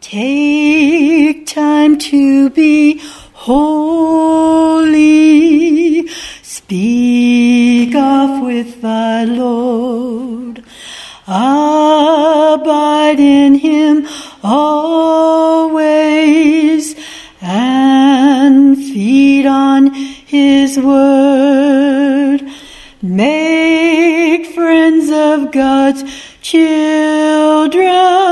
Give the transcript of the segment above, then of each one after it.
Take time to be holy. Speak off with thy Lord. Abide in him always and feed on his word. Make friends of God's children.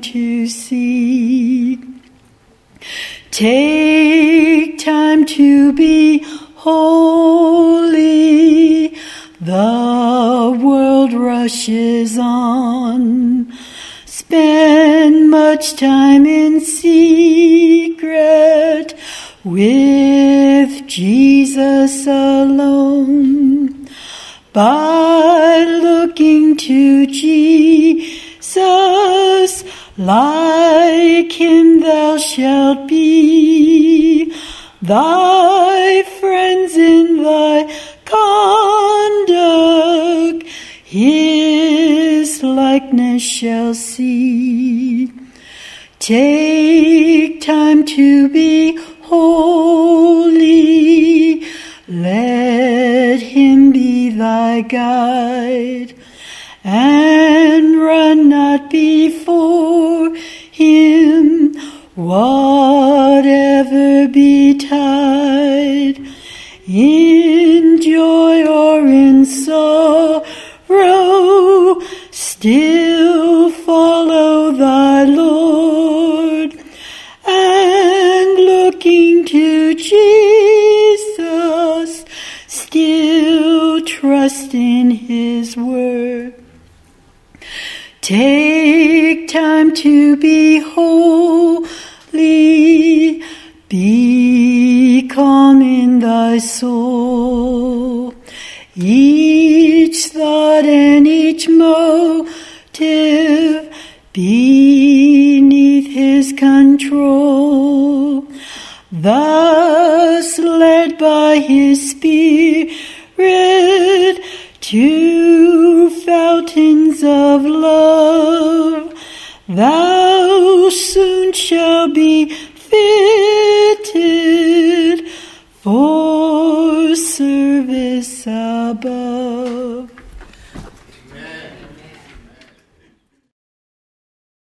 To see. Take time to be holy. The world rushes on. Spend much time in secret with Jesus alone. By looking to Jesus, like him thou shalt be. Thy friends in thy conduct, his likeness shall see. Take time to be holy. Let him be thy guide and run not before whatever betide, in joy or in sorrow, still follow thy Lord, and looking to Jesus, still trust in his word. Take time to be holy, be calm in thy soul. Each thought and each motive beneath his control. Thus led by his spirit to fountains of love, thou soon shall be fitted